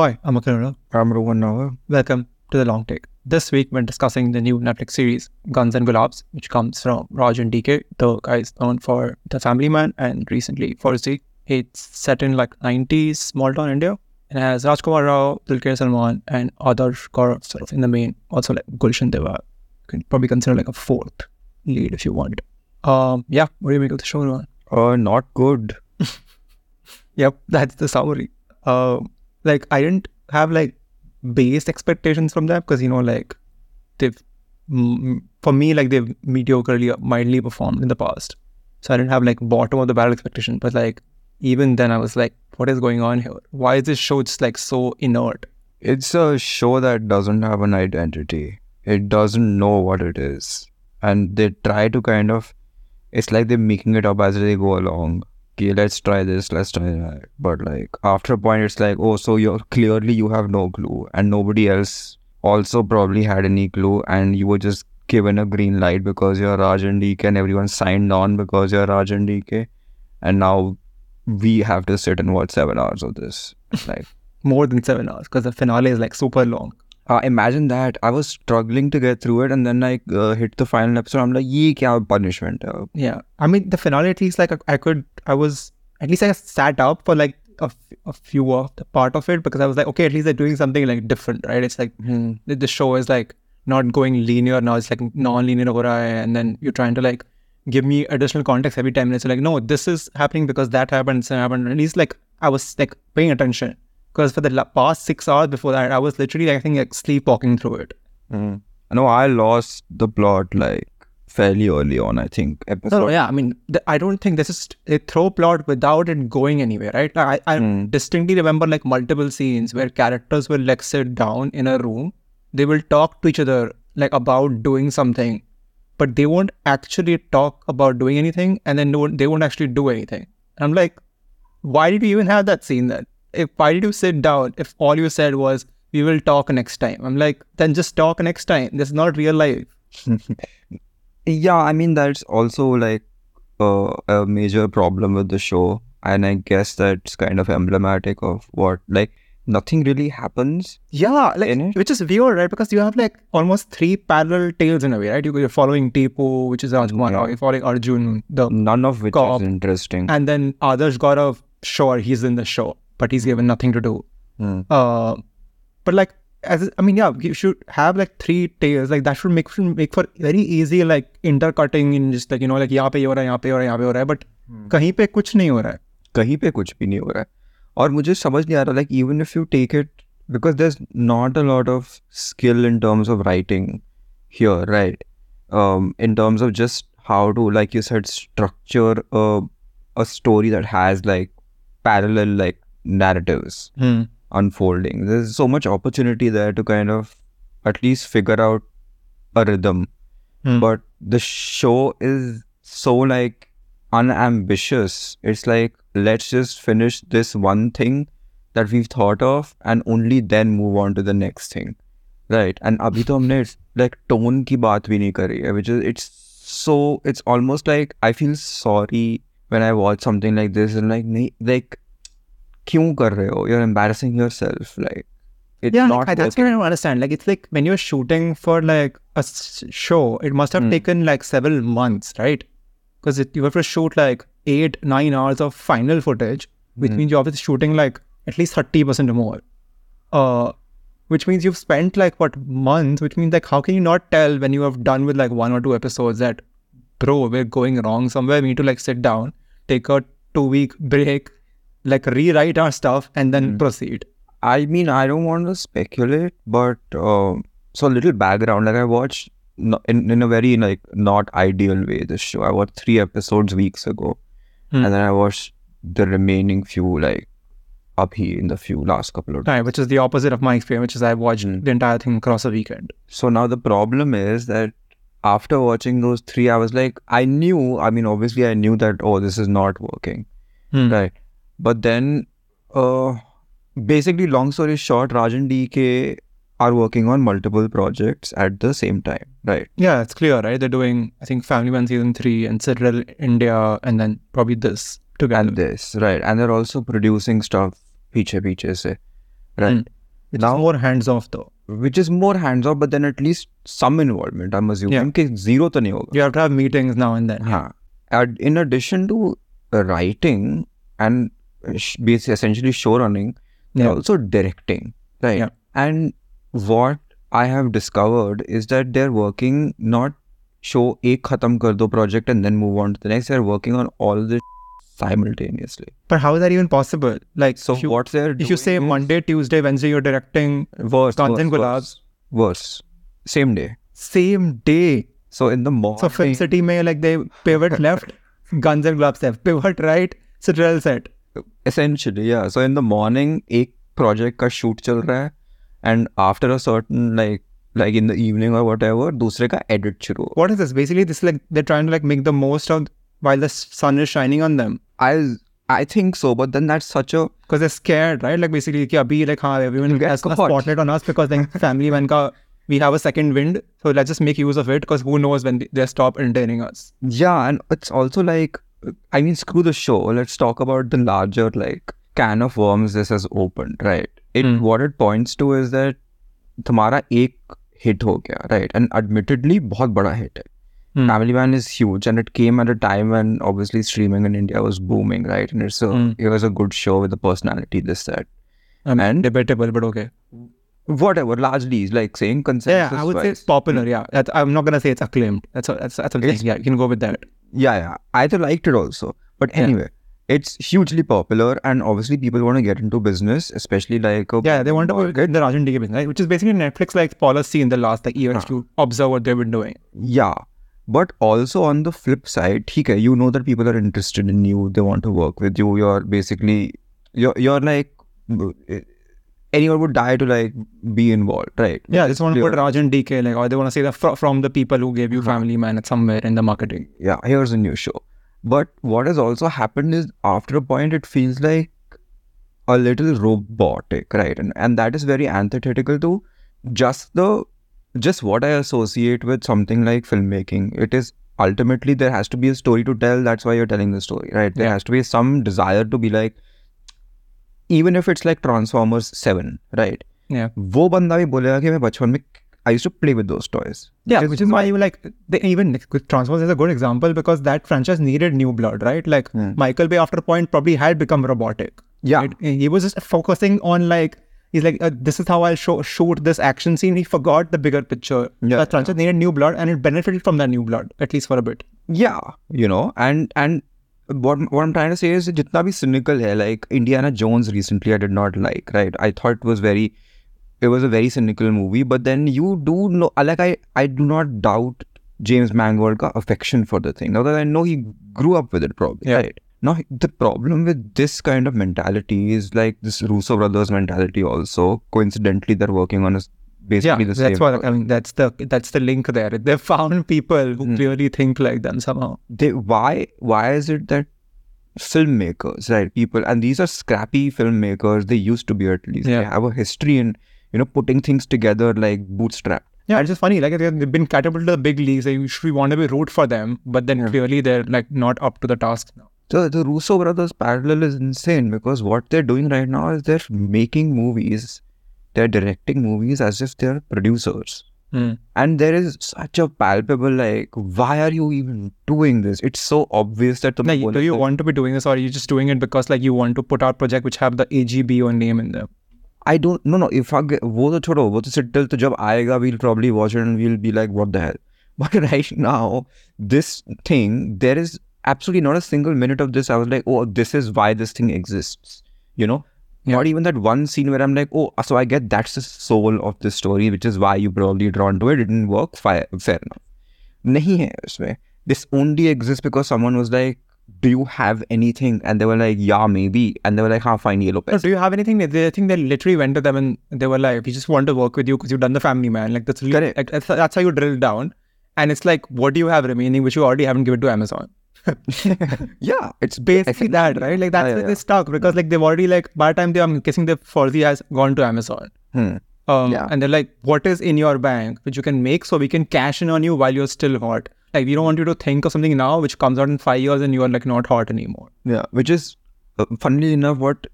Hi, I'm Akhil I'm Rohan Naahar. Welcome to The Long Take. This week, we're discussing the new Netflix series, Guns and Gulaabs, which comes from Raj and DK, the guys known for The Family Man and recently for Z. It's set in like 90s small town India and has Rajkumar Rao, Dulquer Salmaan, and other Kaur sort of in the main. Also, like Gulshan Devaiah. You can probably consider like a fourth lead if you want. Um, yeah, what do you make of the show, Rohan? Uh, not good. Yep, that's the summary. Uh, like I didn't have like base expectations from them because you know like they've for me like they've mediocrely uh, mildly performed in the past, so I didn't have like bottom of the barrel expectation. But like even then, I was like, what is going on here? Why is this show just like so inert? It's a show that doesn't have an identity. It doesn't know what it is. And they try to kind of, it's like they're making it up as they go along. Okay, let's try this, let's try that. But like after a point, it's like, oh, so you're clearly you have no clue. And nobody else also probably had any clue. And you were just given a green light because you're Raj and DK and everyone signed on because you're Raj and DK. And now we have to sit and watch seven hours of this. Like, More than seven hours because the finale is like super long. Uh, imagine that. I was struggling to get through it, and then I uh, hit the final episode. I'm like, "Ye kya punishment?" hai?" Yeah, I mean the finale at least like I could I was at least I sat up for like a, f- a few of the part of it because I was like okay at least they're doing something like different right it's like Hmm. the, the show is like not going linear now it's like non-linear raha and then you're trying to like give me additional context every 10 it's like no this is happening because that happened this happened at least like I was like paying attention because for the past six hours before that I was literally I think like sleepwalking through it Hmm. No, I lost the plot like fairly early on. I think episode. No, no, yeah. I mean, th- I don't think this is a throw plot without it going anywhere, right? Like, I, I Hmm. distinctly remember like multiple scenes where characters will like sit down in a room, they will talk to each other like about doing something, but they won't actually talk about doing anything, and then no, they won't actually do anything. And I'm like, why did you even have that scene then? If why did you sit down if all you said was we will talk next time? I'm like, then just talk next time. This is not real life. Yeah, I mean that's also like uh, a major problem with the show, and I guess that's kind of emblematic of what like nothing really happens. Yeah, like which is weird, right? Because you have like almost three parallel tales in a way, right? You- You're following Tipu, which is Rajkumar, Rao, Yeah. you're following Arjun, the None of which Cop. is interesting. and then Adarsh Gaurav. Sure, he's in the show, but he's given nothing to do. Hmm. Uh, but like, as I mean, yeah, you should have like three tales. Like that should make should make for very easy like intercutting in just like you know like यहाँ पे ये हो रहा है यहाँ पे हो रहा है यहाँ पे हो रहा है but कहीं पे कुछ नहीं हो रहा है. कहीं पे कुछ भी नहीं हो रहा है और मुझे समझ नहीं आ रहा like even if you take it because there's not a lot of skill in terms of writing here right um in terms of just how to like you said structure a a story that has like parallel like narratives Hmm. unfolding there's so much opportunity there to kind of at least figure out a rhythm Hmm. but the show is so like unambitious. It's like let's just finish this one thing that we've thought of and only then move on to the next thing. Right. And abhi to humne like tone ki baat bhi nahi kari hai, which is it's so it's almost like I feel sorry when I watch something like this and like like kyun kar rahe ho? You're embarrassing yourself. Like it's yeah, not like, that's working. what I don't understand. Like, it's like when you're shooting for like a show, it must have Hmm. taken like several months, right? Because you have to shoot like eight, nine hours of final footage, which Hmm. means you're obviously shooting like at least 30% more. Uh, which means you've spent like what months, which means like how can you not tell when you have done with like one or two episodes that, bro, we're going wrong somewhere. We need to like sit down, take a two week break, like rewrite our stuff, and then Hmm. proceed. I mean, I don't want to speculate, but um, so a little background. Like I watched in in a very like not ideal way this show. I watched three episodes weeks ago, Hmm. and then I watched the remaining few like up here in the few last couple of. Right, which is the opposite of my experience, which is I watched Mm. the entire thing across a weekend. So now the problem is that after watching those three, I was like, I knew. I mean, obviously, I knew that oh, this is not working. Right. But then, uh, basically, long story short, Raj and DK are working on multiple projects at the same time, right? Yeah, it's clear, right? They're doing, I think, Family Man season three and Citadel India, and then probably this together. And this, right? And they're also producing stuff, piche piche se, right? Mm. Which now, more hands off though. Which is more hands off, but then at least some involvement. I'm assuming yeah. zero to nahi hoga. You have to have meetings now and then. Yeah. In addition to writing and uh, basically essentially showrunning, yeah. they're also directing, right? Yeah. And what I have discovered is that they're working not show a khatam kar do project and then move on to the next. They're working on all this simultaneously. But how is that even possible? Like, so you, what they're if you say is, Monday, Tuesday, Wednesday, you're directing worse, Guns and Gulaabs. Worse. Same day. Same day. So in the morning. So Film City may like they pivot left, Guns and Gulaabs have pivot right, Citadel set. Essentially yeah. So in the morning, एक project का shoot चल रहा है, and after a certain like like in the evening or whatever, दूसरे का edit शुरू. हो. What is this? Basically, this is like they're trying to like make the most of while the sun is shining on them. I I think so, but then that's such a Because they're scared, right? Like basically, कि अभी like हाँ, everyone has a spotlight on us because like family man का we have a second wind, so let's just make use of it because who knows when they stop entertaining us. yeah, and it's also like I mean, screw the show. Let's talk about the larger like can of worms this has opened, right? It Hmm. what it points to is that तुम्हारा एक hit हो गया, right? And admittedly बहुत बड़ा hit है. Hmm. Family Man is huge, and it came at a time when obviously streaming in India was booming, right? And it's a Hmm. it was a good show with the personality, this that, I mean, And- debatable, but okay. whatever. Largely, is like saying Yeah, consensus. I would say it's popular. Yeah, that's, I'm not gonna say it's acclaimed. That's a, that's that's a thing. It's- Yeah, you can go with that. Yeah, yeah. I liked it also. But anyway, yeah. it's hugely popular, and obviously people want to get into business, especially like a yeah, they want to get the Rajan business, right? which is basically Netflix like policy in the last like years huh. to observe what they've been doing. Yeah, but also on the flip side, okay, you know that people are interested in you, they want to work with you. You're basically you're you're like anyone would die to like be involved, right? Yeah, they just want to put Raj and DK like, or they want to say the fr- from the people who gave you Family Man at somewhere in the marketing. Yeah, here's a new show. But what has also happened is after a point it feels like a little robotic, right? And and that is very antithetical to just the just what I associate with something like filmmaking. It is ultimately there has to be a story to tell. That's why you're telling the story, right? There Yeah. has to be some desire to be like, even if it's like Transformers Seven, right? Yeah. वो बंदा भी बोलेगा कि मैं बचपन में I used to play with those toys. Yeah, It's which is why you like they even with Transformers is a good example because that franchise needed new blood, right? Like Hmm. Michael Bay after a point probably had become robotic. Yeah. right? He was just focusing on like he's like uh, this is how I'll show, shoot this action scene. He forgot the bigger picture. Yeah, that franchise needed new blood and it benefited from that new blood at least for a bit. Yeah, you know, and and what what I'm trying to say is jitna bhi cynical hai, like Indiana Jones recently I did not like, right? I thought it was very it was a very cynical movie, but then you do know like I I do not doubt James Mangold ka affection for the thing. Now that I know he grew up with it probably. Yeah. Right. Now the problem with this kind of mentality is like this Russo brothers mentality also. Coincidentally, they're working on a, basically yeah, the same. that's what I mean. That's the that's the link there. They found people who Hmm. clearly think like them somehow. they why why is it that filmmakers right people and these are scrappy filmmakers they used to be at least Yeah. they have a history in you know putting things together like bootstrap Yeah, it's just funny. Like they- they've been catapulted to the big leagues. Like, we should- we want to be root for them, but then clearly they're like not up to the task now. so the russo brothers parallel is insane because what they're doing right now is they're making movies they're directing movies as if they're producers and there is such a palpable like why are you even doing this it's so obvious that Like, do you want to be doing this, or are you just doing it because like you want to put out project which have the AGB or name in them? I don't no no if I get वो तो छोड़ो वो तो settle तो जब आएगा we'll probably watch it and we'll be like what the hell but right now this thing there is absolutely not a single minute of this I was like oh this is why this thing exists you know not even that one scene where I'm like oh so I get that's the soul of the story which is why you probably drawn to it it didn't work fair, fair enough नहीं है उसमें this only exists because someone was like do you have anything and they were like yeah maybe and they were like हाँ fine ये लो No, do you have anything? They, I think they literally went to them and they were like, "We just want to work with you because you've done the Family Man." Like that's really, Correct. like, that's, that's how you drill down. And it's like, what do you have remaining which you already haven't given to Amazon? yeah it's Basically that, right? Like that's Yeah, where yeah, they stuck because like they've already like by the time they, I'm guessing the Farzi has gone to Amazon. Hmm. Um, Yeah. And they're like, what is in your bank which you can make so we can cash in on you while you're still hot? Like, we don't want you to think of something now which comes out in five years and you're like not hot anymore. Yeah, which is uh, funnily enough what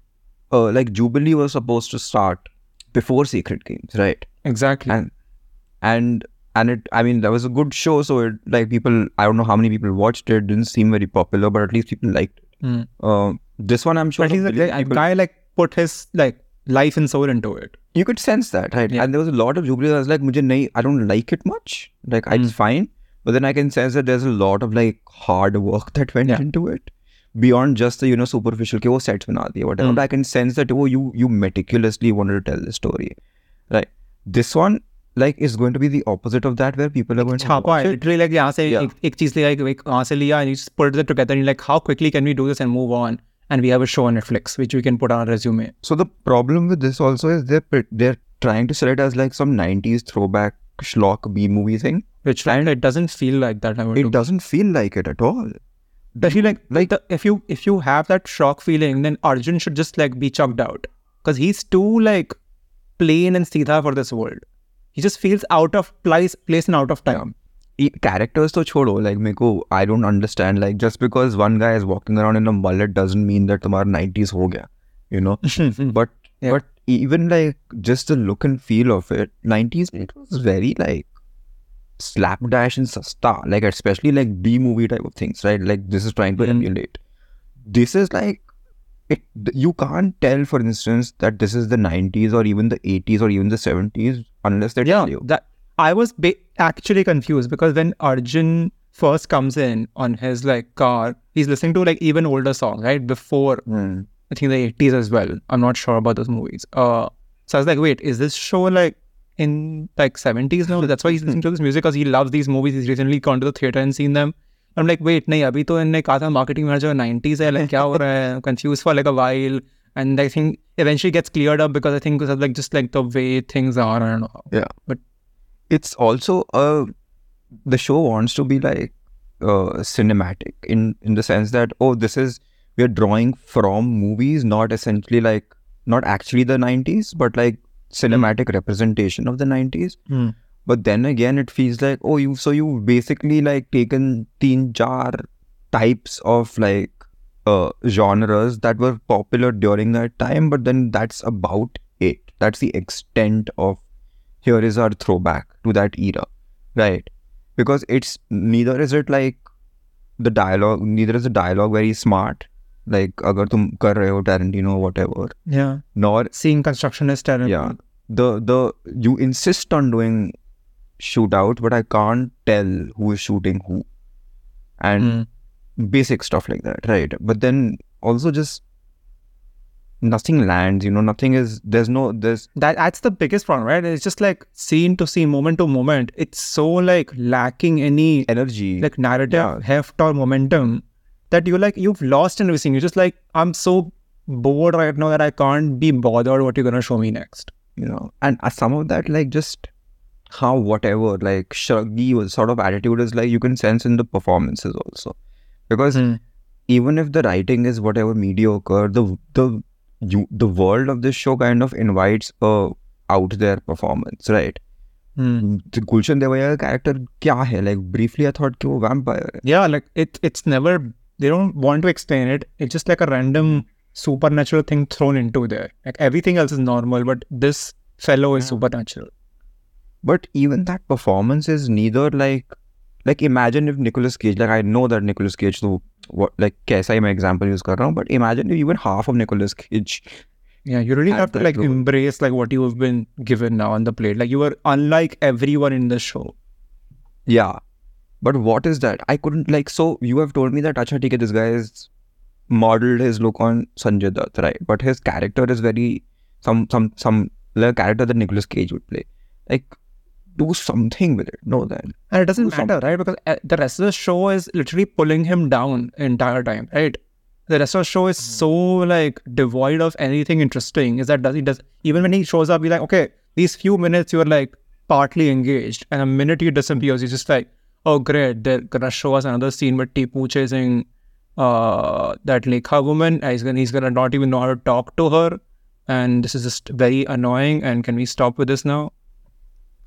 uh, like Jubilee was supposed to start before Sacred Games, right? Exactly. And and and it i mean that was a good show so it like people i don't know how many people watched it, didn't seem very popular but at least people liked it mm. uh, this one i'm sure at least a, guy like put his like life and soul into it you could sense that right yeah. and there was a lot of jubilee i was like Mujhe nahi, i don't like it much like mm. it's fine but then i can sense that there's a lot of like hard work that went yeah. into it beyond just the you know superficial ke wo sets bana diye whatever mm. i can sense that oh you you meticulously wanted to tell the story right this one like it's going to be the opposite of that where people are going to watch it. literally like yahan se yeah. ek, ek like like yahan se liya and you just put it together and you're like how quickly can we do this and move on and we have a show on Netflix which we can put on a resume. So the problem with this also is they're they're trying to sell it as like some 90s throwback schlock B movie thing. Which and it doesn't feel like that. it do. doesn't feel like it at all. Especially like like the, if you if you have that shock feeling, then Arjun should just like be chucked out because he's too like plain and sida for this world. He just feels out of place, place and out of time. E- characters to chodo like meko I don't understand like just because one guy is walking around in a mullet doesn't mean that tomorrow 90s ho gaya you know but Yeah. but even like just the look and feel of it 90s it was very like slapdash and sasta like especially like B movie type of things right like this is trying to Mhm. emulate this is like it you can't tell for instance that this is the 90s or even the 80s or even the 70s unless they yeah, tell you that I was ba- actually confused because when Arjun first comes in on his like car, he's listening to like even older songs, right? Before Hmm. I think the 80s as well. I'm not sure about those movies. Uh, so I was like, wait, is this show like in like 70s now? That's why he's listening to this music because he loves these movies. He's recently gone to the theater and seen them. I'm like, wait, nahi, abhi to इनने कहा था marketing manager 90s है, like क्या हो रहा है? Confused for like a while. And I think eventually gets cleared up because I think because like just like the way things are. I don't know. Yeah. But- it's also uh the show wants to be like uh cinematic in in the sense that oh this is we're drawing from movies not essentially like not actually the 90s but like cinematic representation of the 90s but then again it feels like oh you so you basically like taken teen jar types of like uh genres that were popular during that time but then that's about it that's the extent of here is our throwback to that era right because it's neither is it like the dialogue neither is the dialogue very smart like agar tum kar rahe ho tarantino whatever Yeah. nor Seeing construction is terrible. yeah the the you insist on doing shootout but i can't tell who is shooting who and Mm. Basic stuff like that right but then also just nothing lands you know nothing is there's no there's That that's the biggest problem, right? It's just like scene to scene, moment to moment. It's so like lacking any energy like narrative Yeah. heft or momentum that you're like you've lost in everything. You're just like I'm so bored right now that I can't be bothered what you're gonna show me next. you know and uh, some of that like just how whatever like shruggy sort of attitude is like you can sense in the performances also because even if the writing is whatever mediocre the the you the world of this show kind of invites a out there performance right the Gulshan Devaya character kya hai like briefly I thought कि वो vampire है Yeah, like it it's never they don't want to explain it. It's just like a random supernatural thing thrown into there. Like everything else is normal, but this fellow is Yeah. supernatural. but even that performance is neither like like imagine if Nicolas Cage like I know that Nicolas Cage तो what like कैसा ही मैं example use कर रहा हूँ but imagine if even half of Nicolas Cage Yeah, you really Have have to that like role. embrace like what you've been given now on the plate. Like you are unlike everyone in the show. yeah but what is that I couldn't like so you have told me that अच्छा ठीक है this guy is modeled his look on Sanjay Dutt right but his character is very some some some like character that Nicolas Cage would play like do something with it no then And it doesn't Do matter, right? Because uh, the rest of the show is literally pulling him down entire time, right? The rest of the show is so like devoid of anything interesting. Is that does he does even when he shows up, you're like, okay, these few minutes you're like partly engaged, and a minute he disappears, you're just like, oh great, they're gonna show us another scene with Tipu chasing uh that Lekha woman. and He's gonna he's gonna not even know how to talk to her, and this is just very annoying. And can we stop with this now?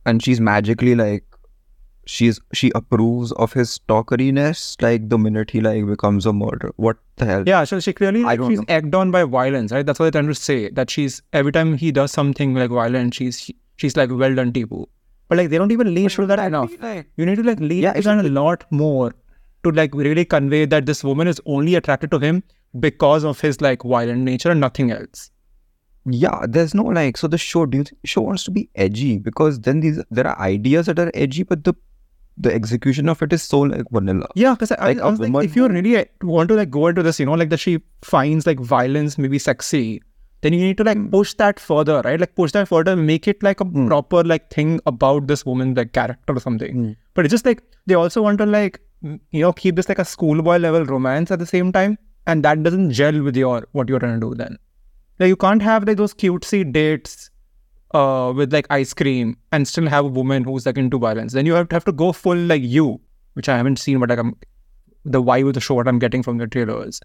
And she's magically like she's she approves of his stalkeriness like the minute he like becomes a murderer. What the hell? Yeah, so she clearly I don't she's know. egged on by violence, right? That's what they're trying to say. That she's every time he does something like violent, she's she's like well done, Tipu. But like they don't even lean into that enough. Like, You need to like lean Yeah, into that a lot more to like really convey that this woman is only attracted to him because of his like violent nature and nothing else. Yeah, there's no like. So the show, do you think the show wants to be edgy? Because then these there are ideas that are edgy, but the the execution of it is so like vanilla. Yeah, because I, Like I a was like, if you really want to like go into this, you know, like that she finds like violence maybe sexy, then you need to like hmm. push that further, right? Like push that further, make it like a hmm. proper like thing about this woman like character or something. Hmm. But it's just like they also want to like you know keep this like a schoolboy level romance at the same time, and that doesn't gel with your what you're trying to do then. Like you can't have like those cutesy dates uh with like ice cream and still have a woman who's like into violence. Then you have to have to go full like you, which I haven't seen, but like I'm the vibe of the show what I'm getting from the trailers.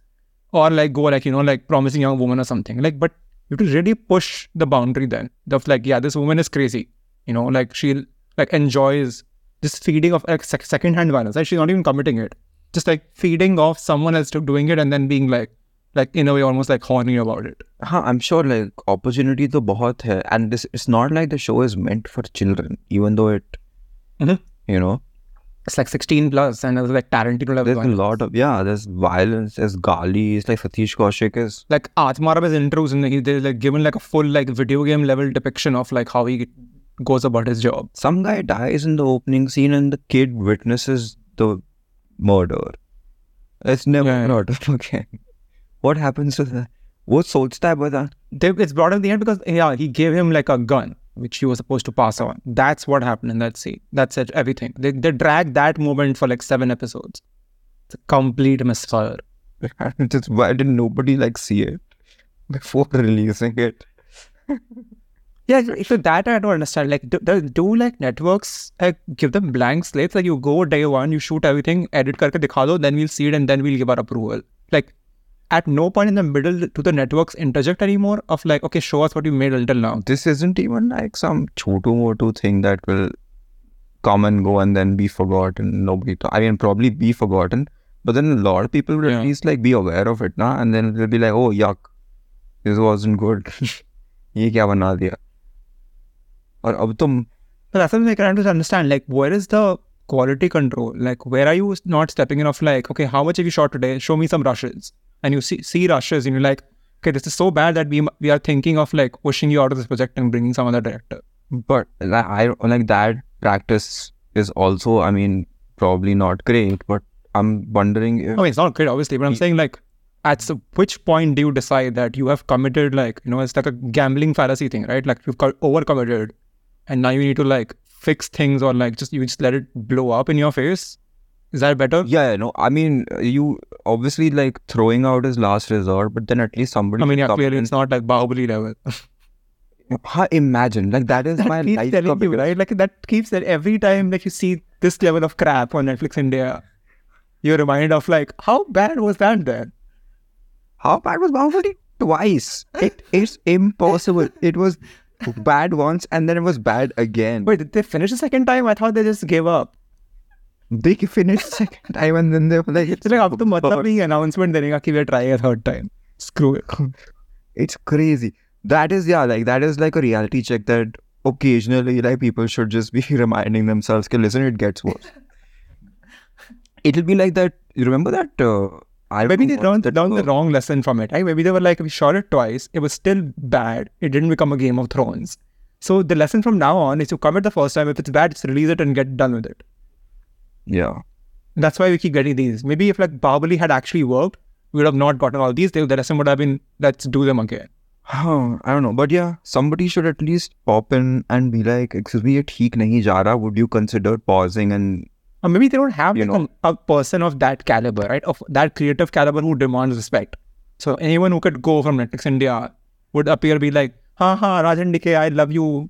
Or like go like, you know, like promising young woman or something. Like, but you have to really push the boundary then. Of like, yeah, this woman is crazy. You know, like she like enjoys this feeding of like sec- second-hand violence. Like she's not even committing it. Just like feeding off someone else to doing it and then being like like in a way almost like horny about it. Huh, I'm sure like opportunity to bahut hai. And this it's not like the show is meant for children, even though it Mhm. you know, It's like 16 plus and it's like Tarantino level. there's a lot of yeah, there's violence, there's gali, it's like Satish Kaushik is like Atmaram is intros and he they're like given like a full like video game level depiction of like how he goes about his job. some guy dies in the opening scene and the kid witnesses the murder. It's never Yeah, yeah. not okay. What happens to that? What Solstar was that? It's brought up in the end because yeah, he gave him like a gun which he was supposed to pass on. That's what happened in that scene. That's it. Everything. They they dragged that moment for like seven episodes. It's a complete misfire. Just why did nobody like see it before releasing it? yeah, so that I don't understand. Like, do, do, do like networks like give them blank slates? Like, you go day one, you shoot everything, edit karke dikha do, then we'll see it, and then we'll give our approval. Like, at no point in the middle do the networks interject anymore of like, okay, show us what you made until now. This isn't even like some chotu motu thing that will come and go and then be forgotten. Nobody, ta- I mean, probably be forgotten, but then a lot of people will Yeah. at least like be aware of it, na? And then they'll be like, oh yuck, this wasn't good. ये क्या बना दिया और अब तुम But that's something I can to understand. Like, where is the quality control? Like, where are you not stepping in of like, okay, how much have you shot today? Show me some rushes. And you see see rushes and you're like, okay, this is so bad that we we are thinking of like pushing you out of this project and bringing some other director. But I like that practice is also, I mean, probably not great. But I'm wondering if I mean, it's not great, obviously, but I'm saying like, at which point do you decide that you have committed like, you know, it's like a gambling fallacy thing, right? Like you've overcommitted, and now you need to like fix things or like just you just let it blow up in your face. Is that better? yeah, no, I mean, you obviously like throwing out is last resort, but then at least somebody. I mean, yeah, clearly it's not like Bahubali level. Imagine like that is my That keeps life. telling you, right? Like that keeps that every time that you see this level of crap on Netflix India, you're reminded of like how bad was that then? How bad was Bahubali? Twice. It is impossible. It was bad once and then it was bad again. Wait, did they finish the second time? I thought they just gave up they finished second time and then they were like, it's like up to matlab nahi announcement then ki we are trying a third time. Screw it. it's crazy. That is yeah, like that is like a reality check that occasionally like people should just be reminding themselves, okay, listen, it gets worse. It'll be like that. You remember that? Uh, I maybe they learned, learned the wrong lesson from it. Right? Maybe they were like, we shot it twice. It was still bad. It didn't become a Game of Thrones. So the lesson from now on is to commit the first time. If it's bad, just release it and get done with it. Yeah. That's why we keep getting these. Maybe if like Bahubali had actually worked, we would have not gotten all these. The rest would have been, let's do them again. Huh, I don't know. But yeah, somebody should at least pop in and be like, excuse me, it theek nahi ja. Would you consider pausing and... Or maybe they don't have you know, a, a person of that caliber, right? Of that creative caliber who demands respect. So anyone who could go from Netflix India would appear be like, ha ha, Raj and DK, I love you.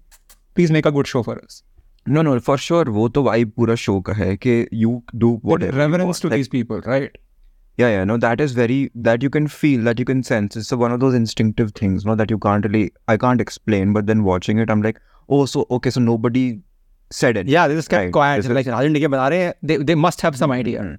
Please make a good show for us. no, no, for sure, वो तो vibe पूरा show का है कि you do whatever. you Reverence want. to Like, these people, right? Yeah, yeah, no, that is very that you can feel, that you can sense. It's one of those instinctive things, no, that you can't really, I can't explain. But then watching it, I'm like, oh, so okay, so nobody said it. Yeah, they just kept Right. quiet. This is- like Rajan Dike bata rahe hain, they they must have some idea. Mm.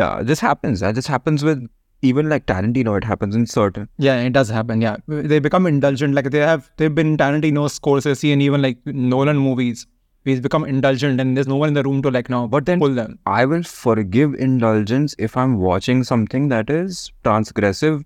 Yeah, this happens. That just happens with even like Tarantino. It happens in certain. Yeah, it does happen. Yeah, they become indulgent. Like they have, they've been in Tarantino, Scorsese, and even like Nolan movies. He's become indulgent, and there's no one in the room to like now. But then pull them. I will forgive indulgence if I'm watching something that is transgressive,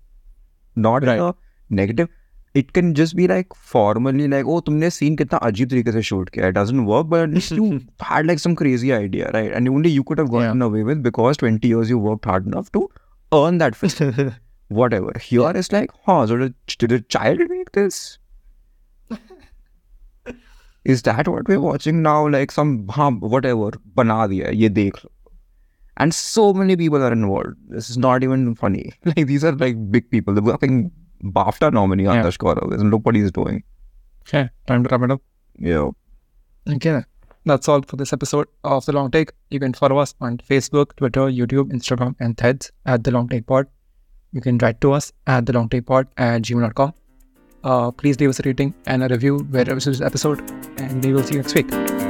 not Right. in a negative. It can just be like formally like, oh, तुमने scene कितना अजीब तरीके से shoot किया. It doesn't work, but at least you had like some crazy idea, right? And only you could have gotten away with because 20 years you worked hard enough to earn that film. Whatever. Here it's like, huh, so did, did a child make this? Is that what we're watching now? Like some, huh, whatever, bana diya, ye dekh lo. And so many people are involved. This is not even funny. Like these are like big people. The fucking BAFTA nominee Yeah. Adarsh Gaurav is look what he's doing. Okay, time to wrap it up. Yeah. Okay. That's all for this episode of The Long Take. You can follow us on Facebook, Twitter, YouTube, Instagram, and Threads at The Long Take Pod. You can write to us at The Long Take Pod at gmail.com. Uh, please leave us a rating and a review wherever this episode, and we will see you next week.